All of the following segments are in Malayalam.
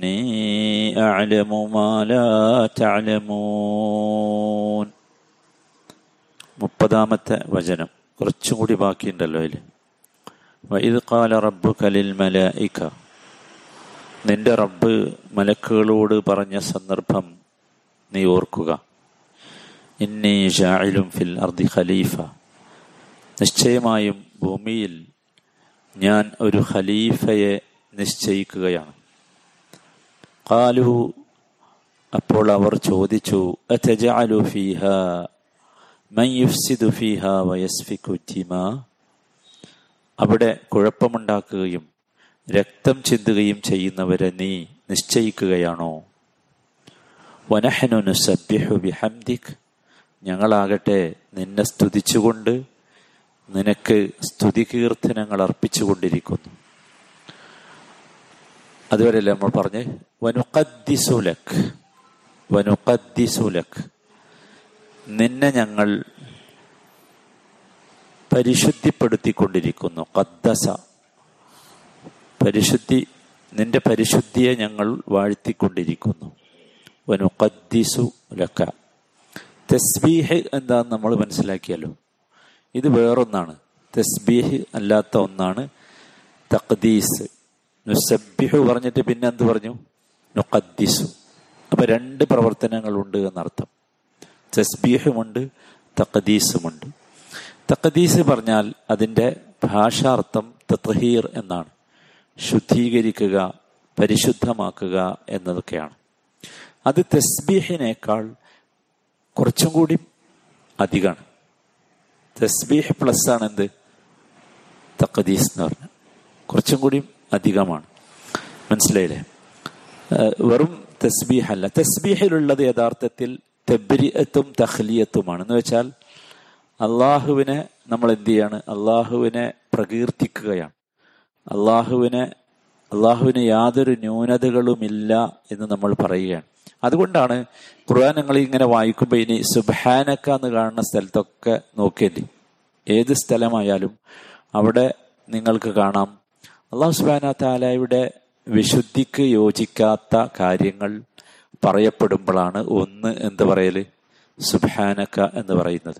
إني أعلم ما لا تعلمون മുപ്പതാമത്തെ വചനം കുറച്ചും കൂടി ബാക്കിയുണ്ടല്ലോ അതിൽ വൈദ് കാല റബ്ബു കലിൽ മലയിക്ക നിന്റെ റബ്ബ് മലക്കുകളോട് പറഞ്ഞ സന്ദർഭം നീ ഓർക്കുക ഇന്നി ഷായിലും ഫിൽ അർദി ഖലീഫ നിശ്ചയമായും ഭൂമിയിൽ ഞാൻ ഒരു ഖലീഫയെ നിശ്ചയിക്കുകയാണ് കാലു അപ്പോൾ അവർ ചോദിച്ചു അറ്റജഅലു ഫീഹ? മൻ യുഫ്സിദു അവിടെ കുഴപ്പമുണ്ടാക്കുകയും രക്തം ചിന്തുകയും ചെയ്യുന്നവരെ നീ നിശ്ചയിക്കുകയാണോ? വനഹനു നുസബ്ബിഹു ബിഹംദിക്. ഞങ്ങളാകട്ടെ നിന്നെ സ്തുതിച്ചുകൊണ്ട് നിനക്ക് സ്തുതി കീർത്തനങ്ങൾ അർപ്പിച്ചുകൊണ്ടിരിക്കുന്നു. അതുവരെയല്ലേ നമ്മൾ പറഞ്ഞ്? വനുഖദ്ദിസുലക് വനുഖദ്ദിസുലക് നിന്നെ ഞങ്ങൾ പരിശുദ്ധിപ്പെടുത്തിക്കൊണ്ടിരിക്കുന്നു. കദ്ദസ പരിശുദ്ധി നിന്റെ പരിശുദ്ധിയെ ഞങ്ങൾ വാഴ്ത്തിക്കൊണ്ടിരിക്കുന്നു. വനുഖദ്ദിസു ലക്ക തസ്ബീഹ് എന്താന്ന് നമ്മൾ മനസ്സിലാക്കിയല്ലോ. ഇത് വേറൊന്നാണ്. തസ്ബീഹ് അല്ലാത്ത ഒന്നാണ്. തഖദീസ്. നുസബ്ബിഹു പറഞ്ഞിട്ട് പിന്നെ എന്ത് പറഞ്ഞു? നുഖദ്ദിസു. അപ്പൊ രണ്ട് പ്രവർത്തനങ്ങളുണ്ട് എന്നർത്ഥം. തസ്ബീഹുമുണ്ട് തഖദീസുമുണ്ട്. തഖദീസ് പറഞ്ഞാൽ അതിന്റെ ഭാഷാർത്ഥം തത്ഹീർ എന്നാണ്. ശുദ്ധീകരിക്കുക പരിശുദ്ധമാക്കുക എന്നതൊക്കെയാണ്. അത് തസ്ബീഹിനേക്കാൾ കുറച്ചും കൂടി അധികമാണ്. തസ്ബീഹ് പ്ലസ് ആണ് എന്ത്? തഖദീസ് എന്ന് പറഞ്ഞു കുറച്ചും കൂടി അധികമാണ്. മനസ്സിലായില്ലേ? വെറും തസ്ബീഹ് അല്ല തസ്ബീഹിലുള്ളത് യഥാർത്ഥത്തിൽ തെബ്രിയത്തും തഹ്ലിയത്തുമാണ് എന്ന് വെച്ചാൽ അള്ളാഹുവിനെ നമ്മൾ എന്ത് ചെയ്യാണ് അള്ളാഹുവിനെ പ്രകീർത്തിക്കുകയാണ്. അള്ളാഹുവിനെ അള്ളാഹുവിന് യാതൊരു ന്യൂനതകളുമില്ല എന്ന് നമ്മൾ പറയുകയാണ്. അതുകൊണ്ടാണ് ഖുർആൻ നിങ്ങൾ ഇങ്ങനെ വായിക്കുമ്പോൾ ഇനി സുബാനക്ക എന്ന് കാണുന്ന സ്ഥലത്തൊക്കെ നോക്കേണ്ടി. ഏത് സ്ഥലമായാലും അവിടെ നിങ്ങൾക്ക് കാണാം. അള്ളാഹു സുബാന താലായുടെ വിശുദ്ധിക്ക് യോജിക്കാത്ത കാര്യങ്ങൾ പറയപ്പെടുമ്പോഴാണ് ഒന്ന് എന്ത് പറയൽ? സുബാനക്ക എന്ന് പറയുന്നത്.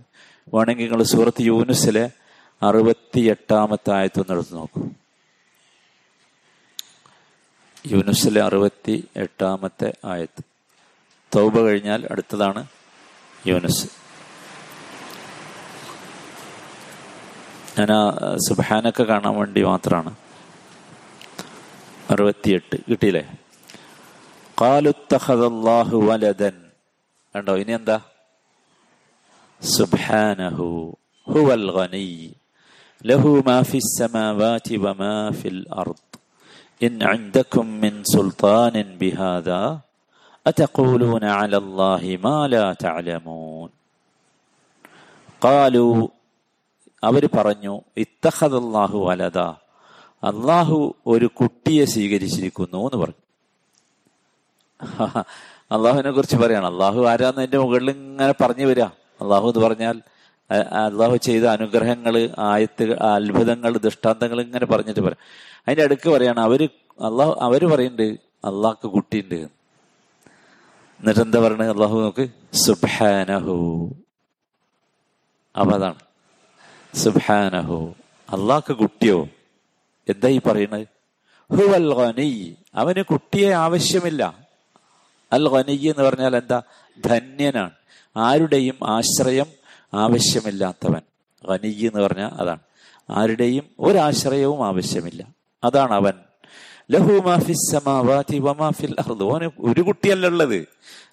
വേണമെങ്കിൽ നിങ്ങൾ സൂറത്ത് യൂനുസിലെ അറുപത്തി എട്ടാമത്തെ ആയത്തൊന്ന് എടുത്ത് നോക്കൂ. യൂനുസിലെ അറുപത്തി എട്ടാമത്തെ ആയത്ത്. തൗബ കഴിഞ്ഞാൽ അടുത്തതാണ് യൂനുസ്. ഞാൻ ആ സുബാനൊക്കെ കാണാൻ വേണ്ടി മാത്രമാണ് അറുപത്തിയെട്ട് കിട്ടിയില്ലേ കാലുത്തഹദല്ലാഹു വലദൻ കണ്ടോ ഇനി എന്താ സുബ്ഹാനഹു ഹുവൽ ഗനി ലഹു മാ ഫിസ് സമാവാതി വമാ ഫിൽ അർദ് ഇൻ عندكم من سلطان بهذا أتقولون على الله ما لا تعلمون قالوا അവർ പറഞ്ഞു ഇത്തഹദല്ലാഹു വലദ അള്ളാഹു ഒരു കുട്ടിയെ സ്വീകരിച്ചിരിക്കുന്നു എന്ന് പറഞ്ഞു. അള്ളാഹുവിനെ കുറിച്ച് പറയാണ്. അള്ളാഹു ആരാന്ന് എന്റെ മുകളിൽ ഇങ്ങനെ പറഞ്ഞു വരിക. അള്ളാഹു എന്ന് പറഞ്ഞാൽ അള്ളാഹു ചെയ്ത അനുഗ്രഹങ്ങൾ ആയത്ത് അത്ഭുതങ്ങൾ ദൃഷ്ടാന്തങ്ങൾ ഇങ്ങനെ പറഞ്ഞിട്ട് പറയാം അതിന്റെ അടുക്ക് പറയാണ് അവർ അള്ളാഹു അവർ പറയുന്നുണ്ട് അള്ളാഹ്ക്ക് കുട്ടിയുണ്ട്. എന്നിട്ട് എന്താ പറയണത് അള്ളാഹു നോക്ക്? സുബാനഹു അപ്പൊ അതാണ്. സുബാനഹു അള്ളാഹ്ക്ക് കുട്ടിയോ? എന്താ ഈ പറയുന്നത്? ഹുവൽ ഖനി അവന് കുട്ടിയെ ആവശ്യമില്ല. അൽ ഖനി എന്ന് പറഞ്ഞാൽ എന്താ? ധന്യനാണ്. ആരുടെയും ആശ്രയം ആവശ്യമില്ലാത്തവൻ. ഖനി എന്ന് പറഞ്ഞാൽ അതാണ്. ആരുടെയും ഒരാശ്രയവും ആവശ്യമില്ല. അതാണ് അവൻ. ലഹു മാഫിസ് സമാവാതി വമാഫിൽ അർദ്. ഓന് ഒരു കുട്ടിയല്ല ഉള്ളത്.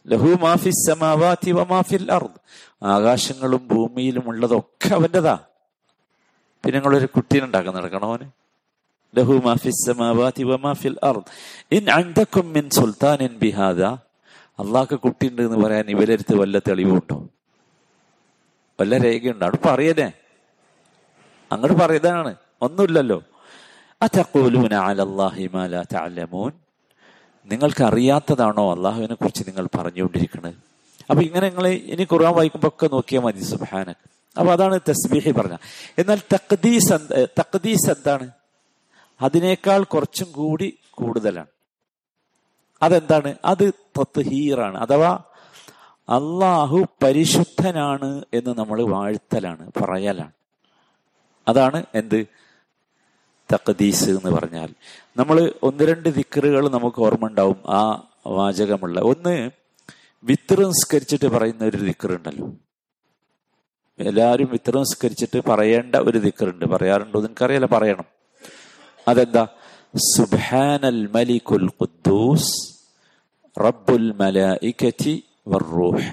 ലഹു മാഫിസ് സമാവാതി വമാഫിൽ അർദ്. ആകാശങ്ങളും ഭൂമിയിലും ഉള്ളതൊക്കെ അവന്റെതാ. പിന്നെ നിങ്ങളൊരു കുട്ടീനെ ഉണ്ടാക്കാൻ നടക്കണോ അവന്? ലഹു السماوات وما في അർദ് ഇൻ عندكم മിൻ سلطان بهذا അള്ളാഹ്ക്ക് കുട്ടിയുണ്ട് എന്ന് പറയാൻ ഇവരടുത്ത് വല്ല തെളിവുണ്ടോ? വല്ല രേഖയുണ്ടോ? അവിടെ പറയണേ അങ്ങോട്ട് പറയുന്നതാണ്. ഒന്നുമില്ലല്ലോ. അതഖൂലൂന അലല്ലാഹി മാ ലാ തഅലമൂൻ. നിങ്ങൾക്ക് അറിയാത്തതാണോ അള്ളാഹുവിനെ കുറിച്ച് നിങ്ങൾ പറഞ്ഞുകൊണ്ടിരിക്കുന്നത്? അപ്പൊ ഇങ്ങനെ നിങ്ങൾ ഇനി ഖുർആൻ വായിക്കുമ്പോ ഒക്കെ നോക്കിയാൽ മതി സുബ്ഹാനക് അപ്പൊ അതാണ് തസ്ബീഹി പറഞ്ഞ എന്നാൽ തഖ്ദീസ് തഖ്ദീസ് എന്താണ്? അതിനേക്കാൾ കുറച്ചും കൂടി കൂടുതലാണ്. അതെന്താണ്? അത് തത്ഹീറാണ്. അഥവാ അള്ളാഹു പരിശുദ്ധനാണ് എന്ന് നമ്മൾ വാഴ്ത്തലാണ് പറയലാണ്. അതാണ് എന്ത്? തഖദീസ് എന്ന് പറഞ്ഞാൽ. നമ്മൾ ഒന്ന് രണ്ട് ദിക്കറുകൾ നമുക്ക് ഓർമ്മ ഉണ്ടാവും ആ വാചകമുള്ള. ഒന്ന് വിത്ര നിസ്കരിച്ചിട്ട് പറയുന്ന ഒരു ദിക്കറുണ്ടല്ലോ എല്ലാവരും വിത്ര നിസ്കരിച്ചിട്ട് പറയേണ്ട ഒരു ദിക്കറുണ്ട് പറയാറുണ്ടോ? നിനക്കറിയാലോ പറയണം. അതെന്താ? സുബാനൽ മലിക്കുൽ ഖുദ്ദൂസ് റബ്ബുൽ മലായികതി വറൂഹ്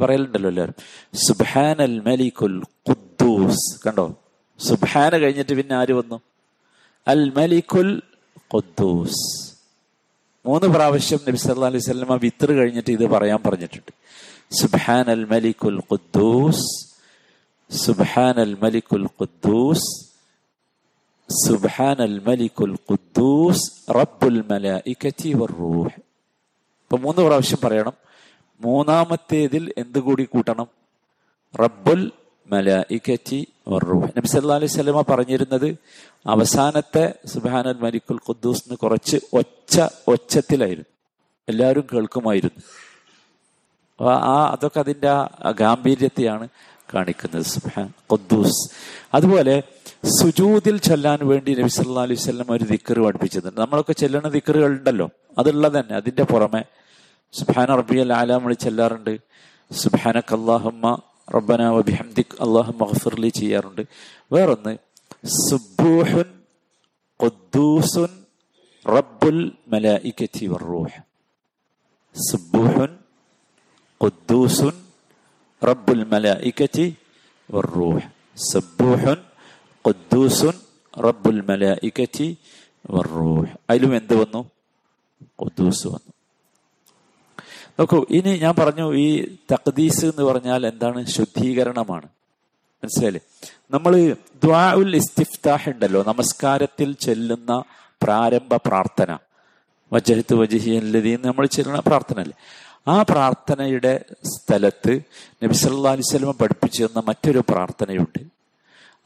പറയലുണ്ടല്ലോ എല്ലാവരും. സുബാനൽ മലിക്കുൽ ഖുദ്ദൂസ്. കണ്ടോ? സുബാന കഴിഞ്ഞിട്ട് പിന്നെ ആര് വന്നു? അൽ മലിക്കുൽ ഖുദ്ദൂസ്. മൂന്ന് പ്രാവശ്യം നബി സല്ലാ അലൈഹി സ്വലമ വിത്ര് കഴിഞ്ഞിട്ട് ഇത് പറയാൻ പറഞ്ഞിട്ടുണ്ട്. സുബാൻ അൽ മലിക്കുൽ ഖുദ്ദൂസ് സുബാൻ അൽ മലിക്കുൽ ഖുദ്ദൂസ് സുബ്ഹാൻ അൽ മലിക്കുൽ ഖുദ്ദൂസ് റബ്ബുൽ മലായികതി റൂഹ് ഇപ്പൊ മൂന്ന് പ്രാവശ്യം പറയണം. മൂന്നാമത്തേതിൽ എന്ത് കൂടി കൂട്ടണം? റബ്ബുൽ മലായിക്കറ്റി റൂഹ് നബി അലൈഹി വസല്ലമ പറഞ്ഞിരുന്നത് അവസാനത്തെ സുബ്ഹാനൽ മലിക്കുൽ ഖുദ്ദൂസിന് കുറച്ച് ഒച്ച ഒച്ചത്തിലായിരുന്നു. എല്ലാവരും കേൾക്കുമായിരുന്നു. ആ അതൊക്കെ അതിന്റെ ആ ഗാംഭീര്യത്തെയാണ്. കാണിക്കുന്നത്. സുബ്ഹാൻ ഖുദ്ദൂസ്. അതുപോലെ സുജൂതിൽ ചെല്ലാൻ വേണ്ടി നബി സല്ലല്ലാഹു അലൈഹി വസല്ലം ഒരു ദിക്കർ പഠിപ്പിച്ചിട്ടുണ്ട്. നമ്മളൊക്കെ ചെല്ലണ ദിക്കറുകൾ ഉണ്ടല്ലോ. അതുള്ളത് തന്നെ അതിന്റെ പുറമെ. സുബ്ഹാന റബ്ബിയൽ ആല ചെല്ലാറുണ്ട്. സുബ്ഹാനക അല്ലാഹുമ്മ റബ്ബന വബിഹംദിക് അള്ളാഹു മഗ്ഫിർലി ചെയ്യാറുണ്ട്. വേറൊന്ന് സുബൂഹുൻ ഖുദ്ദൂസുൻ റബ്ബുൽ മലായികതി വർറൂഹ് സുബൂഹുൻ ഖുദ്ദൂസുൻ റബ്ബുൽ ഖുദ്ദൂസുൻ റബ്ബുൽ അതിലും എന്ത് വന്നു? ഖുദ്ദൂസ് വന്നു. നോക്കൂ ഇനി ഞാൻ പറഞ്ഞു ഈ തഖദീസ് എന്ന് പറഞ്ഞാൽ എന്താണ്? ശുദ്ധീകരണമാണ്. മനസ്സിലായില്ലേ? നമ്മൾ ദ്വാ ഉൽ ഇസ്തിഫ്താഹ് ഉണ്ടല്ലോ. നമസ്കാരത്തിൽ ചെല്ലുന്ന പ്രാരംഭ പ്രാർത്ഥന. വജഹത്ത് വജഹിയല്ലതി നമ്മൾ ചെല്ലുന്ന പ്രാർത്ഥന അല്ലേ ആ പ്രാർത്ഥനയുടെ സ്ഥലത്ത് നബി സല്ലാ അലൈഹി സ്വലമ പഠിപ്പിച്ചു തന്ന മറ്റൊരു പ്രാർത്ഥനയുണ്ട്.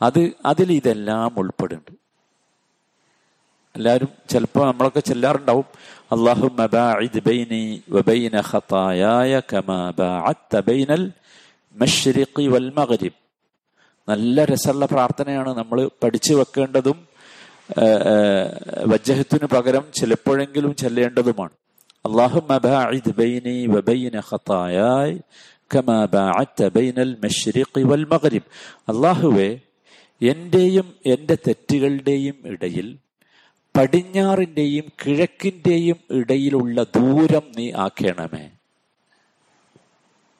അത് അതിൽ ഇതെല്ലാം ഉൾപ്പെടുന്നുണ്ട്. എല്ലാവരും ചിലപ്പോൾ നമ്മളൊക്കെ ചെല്ലാറുണ്ടാവും അള്ളാഹു നല്ല രസമുള്ള പ്രാർത്ഥനയാണ് നമ്മൾ പഠിച്ചു വെക്കേണ്ടതും വജ്ജഹത്തിനു പകരം ചിലപ്പോഴെങ്കിലും ചെല്ലേണ്ടതുമാണ്. അള്ളാഹു بيني وبين خطاياي കമാ باعدت ബൈനൽ المشرق മഗ്രിബ് هو എന്റെയും എന്റെ തെറ്റുകളുടെയും ഇടയിൽ പടിഞ്ഞാറിന്റെയും കിഴക്കിന്റെയും ഇടയിലുള്ള ദൂരം നീ ആക്കണമേ.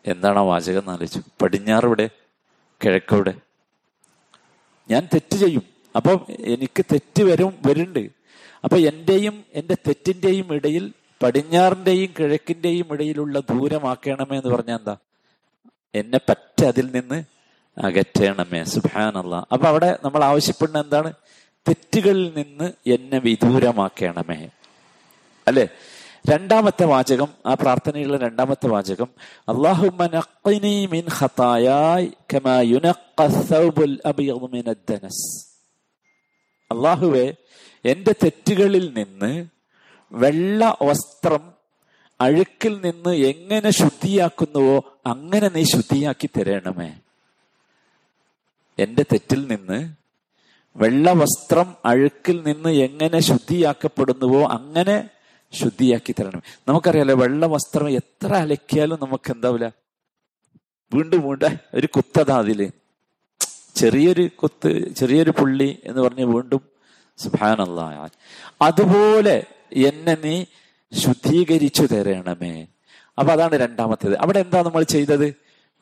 എന്താണ് വാചകം എന്നാലോചിച്ചു പടിഞ്ഞാറ് ഇവിടെ കിഴക്കവിടെ ഞാൻ തെറ്റ് ചെയ്യും. അപ്പം എനിക്ക് തെറ്റ് വരും വരുന്നുണ്ട്. അപ്പൊ എന്റെയും എന്റെ തെറ്റിന്റെയും ഇടയിൽ പടിഞ്ഞാറിന്റെയും കിഴക്കിന്റെയും ഇടയിലുള്ള ദൂരമാക്കണമേ എന്ന് പറഞ്ഞാൽ എന്താ? എന്നെ പറ്റ അതിൽ നിന്ന് അകറ്റണമേ സുബാനല്ല അപ്പൊ അവിടെ നമ്മൾ ആവശ്യപ്പെടുന്ന എന്താണ്? തെറ്റുകളിൽ നിന്ന് എന്നെ വിദൂരമാക്കണമേ. അല്ലെ? രണ്ടാമത്തെ വാചകം ആ പ്രാർത്ഥനയുള്ള രണ്ടാമത്തെ വാചകം അള്ളാഹുവെ എന്റെ തെറ്റുകളിൽ നിന്ന് വെള്ള വസ്ത്രം അഴുക്കിൽ നിന്ന് എങ്ങനെ ശുദ്ധിയാക്കുന്നുവോ അങ്ങനെ നീ ശുദ്ധിയാക്കി തരണമേ. എന്റെ തെറ്റിൽ നിന്ന് വെള്ള വസ്ത്രം അഴുക്കിൽ നിന്ന് എങ്ങനെ ശുദ്ധിയാക്കപ്പെടുന്നുവോ അങ്ങനെ ശുദ്ധിയാക്കി തരണം നമുക്കറിയാലോ വെള്ള വസ്ത്രം എത്ര അലക്കിയാലും നമുക്ക് എന്താവില്ല വീണ്ടും വീണ്ടും ഒരു കുത്തത അതിൽ. ചെറിയൊരു കുത്ത് ചെറിയൊരു പുള്ളി എന്ന് പറഞ്ഞ് വീണ്ടും സുഭാനല്ല അതുപോലെ എന്നെ നീ ശുദ്ധീകരിച്ചു തരണമേ. അപ്പൊ അതാണ് രണ്ടാമത്തേത്. അവിടെ എന്താ നമ്മൾ ചെയ്തത്?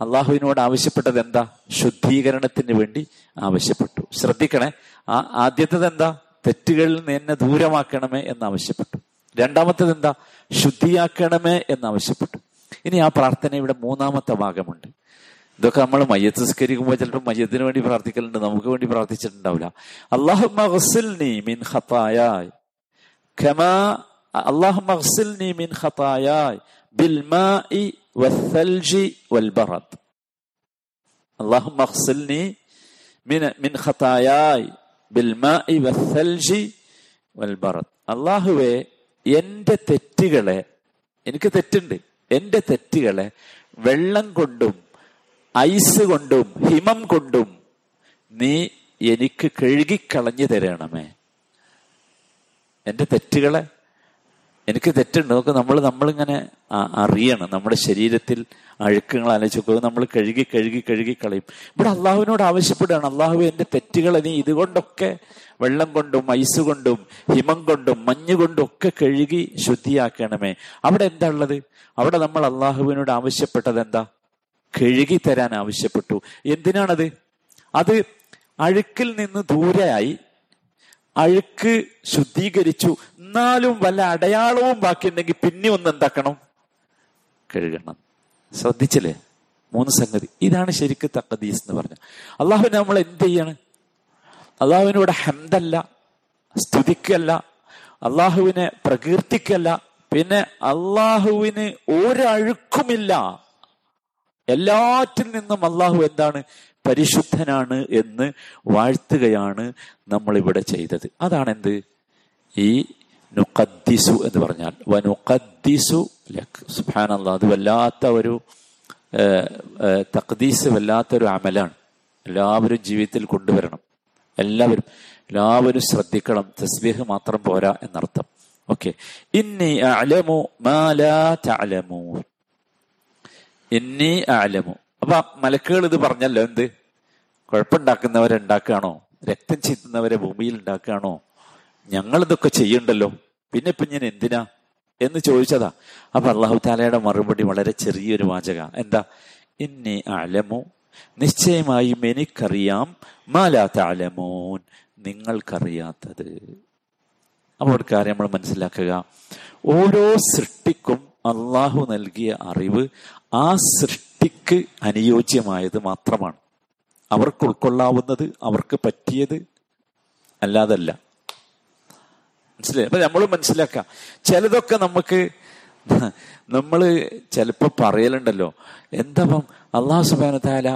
അള്ളാഹുവിനോട് ആവശ്യപ്പെട്ടത് എന്താ? ശുദ്ധീകരണത്തിന് വേണ്ടി ആവശ്യപ്പെട്ടു. ശ്രദ്ധിക്കണേ ആ ആദ്യത്തത് എന്താ? തെറ്റുകളിൽ നിന്ന് എന്നെ ദൂരമാക്കണമേ എന്ന് ആവശ്യപ്പെട്ടു. രണ്ടാമത്തത് എന്താ? ശുദ്ധിയാക്കണമേ എന്ന് ആവശ്യപ്പെട്ടു. ഇനി ആ പ്രാർത്ഥന ഇവിടെ മൂന്നാമത്തെ ഭാഗമുണ്ട്. ഇതൊക്കെ നമ്മൾ മയ്യത്ത് സംസ്കരിക്കുമ്പോൾ ചിലപ്പോൾ മയ്യത്തിന് വേണ്ടി പ്രാർത്ഥിക്കലുണ്ട് നമുക്ക് വേണ്ടി പ്രാർത്ഥിച്ചിട്ടുണ്ടാവില്ല. അള്ളാഹു മിൻ ഖത്തായായ്. كما اللهم اغسلني من خطاياي بالماء والثلج والبرد اللهم اغسلني من من خطاياي بالماء والثلج والبرد അള്ളാഹുവെ എന്റെ തെറ്റുകളെ എനിക്ക് തെറ്റുണ്ട് എന്റെ തെറ്റുകളെ വെള്ളം കൊണ്ടും ഐസ് കൊണ്ടും ഹിമം കൊണ്ടും നീ എനിക്ക് കഴുകിക്കളഞ്ഞു തരണമേ എന്റെ തെറ്റുകളെ എനിക്ക് തെറ്റുണ്ട്. നോക്ക് നമ്മൾ നമ്മളിങ്ങനെ അറിയണം. നമ്മുടെ ശരീരത്തിൽ അഴുക്കങ്ങൾ ആലോചിക്കുക നമ്മൾ കഴുകി കഴുകി കഴുകി കളയും. ഇവിടെ അള്ളാഹുവിനോട് ആവശ്യപ്പെടുകയാണ്. അള്ളാഹു എന്റെ തെറ്റുകളെ നീ ഇതുകൊണ്ടൊക്കെ വെള്ളം കൊണ്ടും ഐസ് കൊണ്ടും ഹിമം കൊണ്ടും മഞ്ഞ് കൊണ്ടും ഒക്കെ കഴുകി ശുദ്ധിയാക്കണമേ. അവിടെ എന്താ ഉള്ളത്? അവിടെ നമ്മൾ അള്ളാഹുവിനോട് ആവശ്യപ്പെട്ടത് എന്താ? കഴുകി തരാൻ ആവശ്യപ്പെട്ടു. എന്തിനാണത്? അത് അഴുക്കിൽ നിന്ന് ദൂരെയായി അഴുക്ക് ശുദ്ധീകരിച്ചു. എന്നാലും വല്ല അടയാളവും ബാക്കിയുണ്ടെങ്കിൽ പിന്നെ ഒന്ന് എന്താക്കണം? കഴുകണം. ശ്രദ്ധിച്ചില്ലേ? മൂന്ന് സംഗതി. ഇതാണ് ശരിക്ക് തക്കദീസ് എന്ന് പറഞ്ഞ അള്ളാഹുവിനെ നമ്മൾ എന്ത് ചെയ്യാണ്? അള്ളാഹുവിനോട് ഹംദല്ല സ്തുതിക്കല്ല അള്ളാഹുവിനെ പ്രകീർത്തിക്കല്ല. പിന്നെ അള്ളാഹുവിന് ഒരഴുക്കുമില്ല എല്ലാറ്റിൽ നിന്നും അള്ളാഹു എന്താണ്? പരിശുദ്ധനാണ് എന്ന് വാഴ്ത്തുകയാണ് നമ്മൾ ഇവിടെ ചെയ്തത്. അതാണ് എന്ത് ഈ നുഖദ്ദിസു എന്ന് പറഞ്ഞാൽ വനുഖദ്ദിസു സുബ്ഹാനല്ലാഹ് അത് വല്ലാത്ത ഒരു തഖദീസ് വല്ലാത്തൊരു അമലാണ്. എല്ലാവരും ജീവിതത്തിൽ കൊണ്ടുവരണം. എല്ലാവരും എല്ലാവരും ശ്രദ്ധിക്കണം. തസ്ബീഹ് മാത്രം പോരാ എന്നർത്ഥം. ഓക്കെ. ഇന്നി അലമു മാലാ തലമു ഇന്നി ആലമു അപ്പൊ മലക്കുകൾ ഇത് പറഞ്ഞല്ലോ എന്ത്? കുഴപ്പമുണ്ടാക്കുന്നവരെ ഉണ്ടാക്കുകയാണോ രക്തം ചിന്തുന്നവരെ ഭൂമിയിൽ ഉണ്ടാക്കുകയാണോ? ഞങ്ങൾ ഇതൊക്കെ ചെയ്യണ്ടല്ലോ പിന്നെ ഇപ്പൊ ഞാൻ എന്തിനാ? എന്ന് ചോദിച്ചതാ. അപ്പൊ അള്ളാഹു താലയുടെ മറുപടി വളരെ ചെറിയൊരു വാചക എന്താ? ഇന്നി അലമു. നിശ്ചയമായും എനിക്കറിയാം മാലാത്ത അലമോൻ നിങ്ങൾക്കറിയാത്തത്. അപ്പോൾ ഒരു കാര്യം നമ്മൾ മനസ്സിലാക്കുക. ഓരോ സൃഷ്ടിക്കും അള്ളാഹു നൽകിയ അറിവ് ആ സൃഷ്ടിക്ക് അനുയോജ്യമായത് മാത്രമാണ്. അവർക്ക് ഉൾക്കൊള്ളാവുന്നത് അവർക്ക് പറ്റിയത് അല്ലാതല്ല. മനസ്സിലായി? അപ്പൊ നമ്മൾ മനസ്സിലാക്കാം. ചിലതൊക്കെ നമുക്ക് നമ്മൾ ചിലപ്പോ പറയലുണ്ടല്ലോ. എന്താപ്പം? അള്ളാഹു സുബാന താല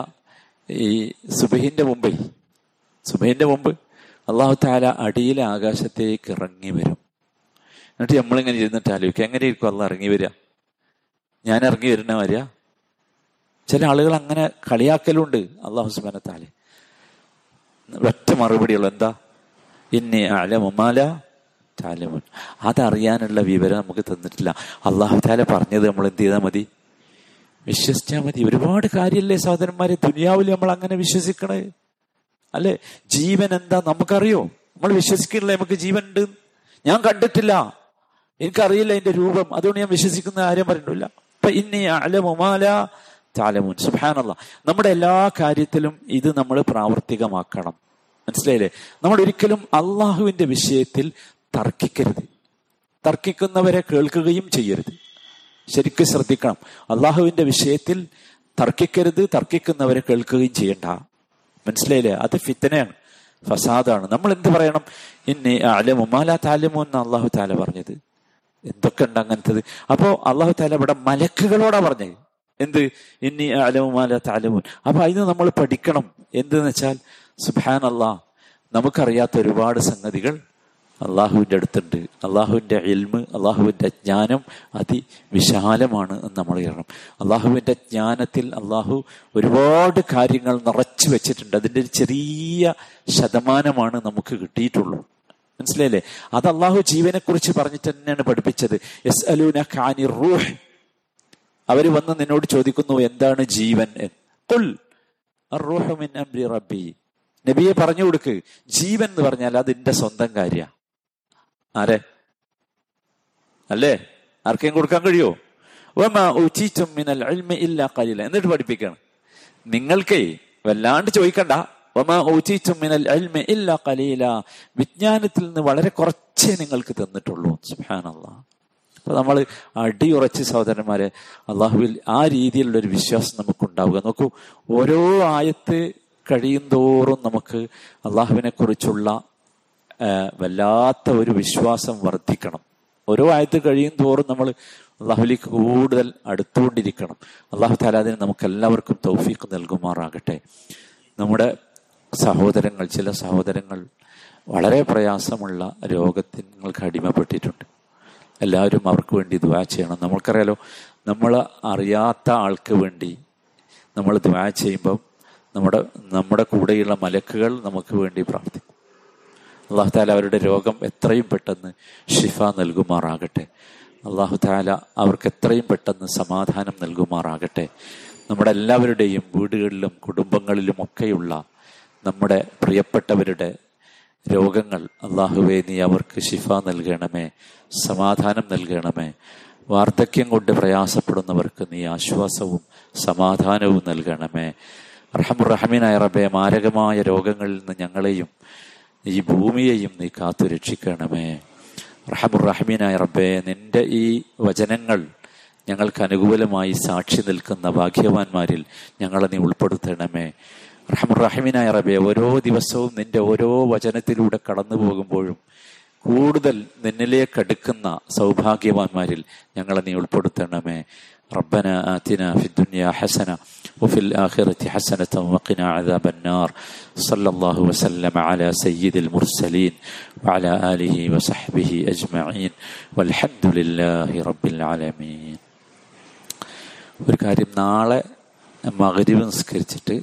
ഈ സുബഹിന്റെ മുമ്പേ സുബഹിന്റെ മുമ്പ് അള്ളാഹു താല അടിയിലെ ആകാശത്തേക്ക് ഇറങ്ങി വരും. എന്നിട്ട് നമ്മളിങ്ങനെ ഇരുന്നിട്ട് ആലോചിക്കുക എങ്ങനെയായിരിക്കും അല്ല ഇറങ്ങി വരിക? ഞാൻ ഇറങ്ങി വരുന്ന വരിക ചില ആളുകൾ അങ്ങനെ കളിയാക്കലുണ്ട് അള്ളാഹു സുബാന താലെ ഒറ്റ മറുപടിയുള്ള എന്താ? ഇനി അലമുമാല താലമുൻ അതറിയാനുള്ള വിവരം നമുക്ക് തന്നിട്ടില്ല. അള്ളാഹു താല പറഞ്ഞത് നമ്മൾ എന്ത് ചെയ്താൽ മതി? വിശ്വസിച്ചാൽ മതി. ഒരുപാട് കാര്യമല്ലേ സഹോദരന്മാരെ ദുനിയാവിൽ നമ്മൾ അങ്ങനെ വിശ്വസിക്കണേ? അല്ലെ? ജീവൻ എന്താ നമുക്കറിയോ? നമ്മൾ വിശ്വസിക്കുന്നില്ല നമുക്ക് ജീവൻ ഉണ്ട്? ഞാൻ കണ്ടിട്ടില്ല. എനിക്കറിയില്ല അതിന്റെ രൂപം. അതുകൊണ്ട് ഞാൻ വിശ്വസിക്കുന്ന കാര്യം പറഞ്ഞില്ല അപ്പൊ ഇനി അലമുമാല താലമുൻ സുഹാനല്ല നമ്മുടെ എല്ലാ കാര്യത്തിലും ഇത് നമ്മൾ പ്രാവർത്തികമാക്കണം. മനസ്സിലായില്ലേ? നമ്മൾ ഒരിക്കലും അള്ളാഹുവിന്റെ വിഷയത്തിൽ തർക്കിക്കരുത്. തർക്കിക്കുന്നവരെ കേൾക്കുകയും ചെയ്യരുത്. ശരിക്കും ശ്രദ്ധിക്കണം. അള്ളാഹുവിന്റെ വിഷയത്തിൽ തർക്കിക്കരുത് തർക്കിക്കുന്നവരെ കേൾക്കുകയും ചെയ്യണ്ട. മനസ്സിലായില്ലേ? അത് ഫിത്തനയാണ്. ഫസാദാണ്. നമ്മൾ എന്ത് പറയണം? ഇന്നി അലമുമാല മാലാ താലമു എന്ന് അള്ളാഹു താല പറഞ്ഞത്. എന്തൊക്കെ ഉണ്ട് അങ്ങനത്തത്? അപ്പോ അള്ളാഹു താല ഇവിടെ മലക്കുകളോടാ പറഞ്ഞത് എന്ത്? ഇനി അലവുമാല മാലാ താലമുൻ അപ്പൊ അതിന് നമ്മൾ പഠിക്കണം. എന്തെന്ന് വെച്ചാൽ സുബാൻ അള്ളാഹ് നമുക്കറിയാത്ത ഒരുപാട് സംഗതികൾ അള്ളാഹുവിന്റെ അടുത്തുണ്ട്. അള്ളാഹുവിന്റെ എൽമ് അള്ളാഹുവിന്റെ ജ്ഞാനം അതിവിശാലമാണ് എന്ന് നമ്മൾ കയറണം അള്ളാഹുവിന്റെ ജ്ഞാനത്തിൽ അള്ളാഹു ഒരുപാട് കാര്യങ്ങൾ നിറച്ചു വെച്ചിട്ടുണ്ട്. അതിന്റെ ഒരു ചെറിയ ശതമാനമാണ് നമുക്ക് കിട്ടിയിട്ടുള്ളൂ. മനസ്സിലായില്ലേ? അത് അള്ളാഹു ജീവനെ കുറിച്ച് പറഞ്ഞിട്ട് തന്നെയാണ് പഠിപ്പിച്ചത്. എസ് അലൂന ഖാനി റൂഹ്. അവർ വന്ന് നിന്നോട് ചോദിക്കുന്നു എന്താണ് ജീവൻ? റബ്ബി. നബിയെ പറഞ്ഞു കൊടുക്ക്. ജീവൻ എന്ന് പറഞ്ഞാൽ അത് എന്റെ സ്വന്തം കാര്യ. ആരെ? അല്ലേ? ആർക്കെയും കൊടുക്കാൻ കഴിയോ? എന്നിട്ട് പഠിപ്പിക്കണം. നിങ്ങൾക്കേ വല്ലാണ്ട് ചോദിക്കണ്ട. വിജ്ഞാനത്തിൽ നിന്ന് വളരെ കുറച്ചേ നിങ്ങൾക്ക് തന്നിട്ടുള്ളൂ. സുഹാനല്ല അപ്പൊ നമ്മൾ അടിയുറച്ച് സഹോദരന്മാരെ അള്ളാഹുവിൽ ആ രീതിയിലുള്ള ഒരു വിശ്വാസം നമുക്കുണ്ടാവുക. നോക്കൂ ഓരോ ആയത്ത് കഴിയും തോറും നമുക്ക് അള്ളാഹുവിനെ കുറിച്ചുള്ള വല്ലാത്ത ഒരു വിശ്വാസം വർദ്ധിക്കണം. ഓരോ ആയത്ത് കഴിയും തോറും നമ്മൾ അള്ളാഹുലേക്ക് കൂടുതൽ അടുത്തുകൊണ്ടിരിക്കണം. അള്ളാഹു താല അതിന് നമുക്ക് എല്ലാവർക്കും തൗഫീഖ് നൽകുമാറാകട്ടെ. നമ്മുടെ സഹോദരങ്ങൾ ചില സഹോദരങ്ങൾ വളരെ പ്രയാസമുള്ള രോഗത്തിങ്ങൾക്ക് അടിമപ്പെട്ടിട്ടുണ്ട്. എല്ലാവരും അവർക്ക് വേണ്ടി ദ്വാ ചെയ്യണം. നമ്മൾക്കറിയാലോ നമ്മൾ അറിയാത്ത ആൾക്ക് വേണ്ടി നമ്മൾ ദ്വാ ചെയ്യുമ്പം നമ്മുടെ നമ്മുടെ കൂടെയുള്ള മലക്കുകൾ നമുക്ക് വേണ്ടി പ്രാർത്ഥിക്കും. അള്ളാഹു താല അവരുടെ രോഗം എത്രയും പെട്ടെന്ന് ഷിഫ നൽകുമാറാകട്ടെ. അള്ളാഹു താല അവർക്ക് എത്രയും പെട്ടെന്ന് സമാധാനം നൽകുമാറാകട്ടെ. നമ്മുടെ എല്ലാവരുടെയും വീടുകളിലും കുടുംബങ്ങളിലും ഒക്കെയുള്ള നമ്മുടെ പ്രിയപ്പെട്ടവരുടെ രോഗങ്ങൾ അള്ളാഹുവെ നീ അവർക്ക് ശിഫ നൽകണമേ സമാധാനം നൽകണമേ. വാർദ്ധക്യം കൊണ്ട് പ്രയാസപ്പെടുന്നവർക്ക് നീ ആശ്വാസവും സമാധാനവും നൽകണമേ. റഹമുറഹമീനായ റബെ മാരകമായ രോഗങ്ങളിൽ നിന്ന് ഞങ്ങളെയും ഈ ഭൂമിയെയും നീ കാത്തു രക്ഷിക്കണമേ റഹമുറഹമീനായ റബ്ബെ നിന്റെ ഈ വചനങ്ങൾ ഞങ്ങൾക്ക് അനുകൂലമായി സാക്ഷി നിൽക്കുന്ന ഭാഗ്യവാന്മാരിൽ ഞങ്ങളെ നീ ഉൾപ്പെടുത്തണമേ. റഹമുറഹിമിനായ റബെ ഓരോ ദിവസവും നിന്റെ ഓരോ വചനത്തിലൂടെ കടന്നു പോകുമ്പോഴും കൂടുതൽ നിന്നിലേക്ക് അടുക്കുന്ന സൗഭാഗ്യവാന്മാരിൽ ഞങ്ങളെ നീ ഉൾപ്പെടുത്തണമേ ربنا آتنا في الدنيا حسنة وفي الآخرة حسنة وقنا عذاب النار صلى الله وسلم على سيد المرسلين وعلى آله وصحبه أجمعين والحمد لله رب العالمين ഒരു കാര്യം നാളെ മകരിവ് നിസ്കരിച്ചിട്ട്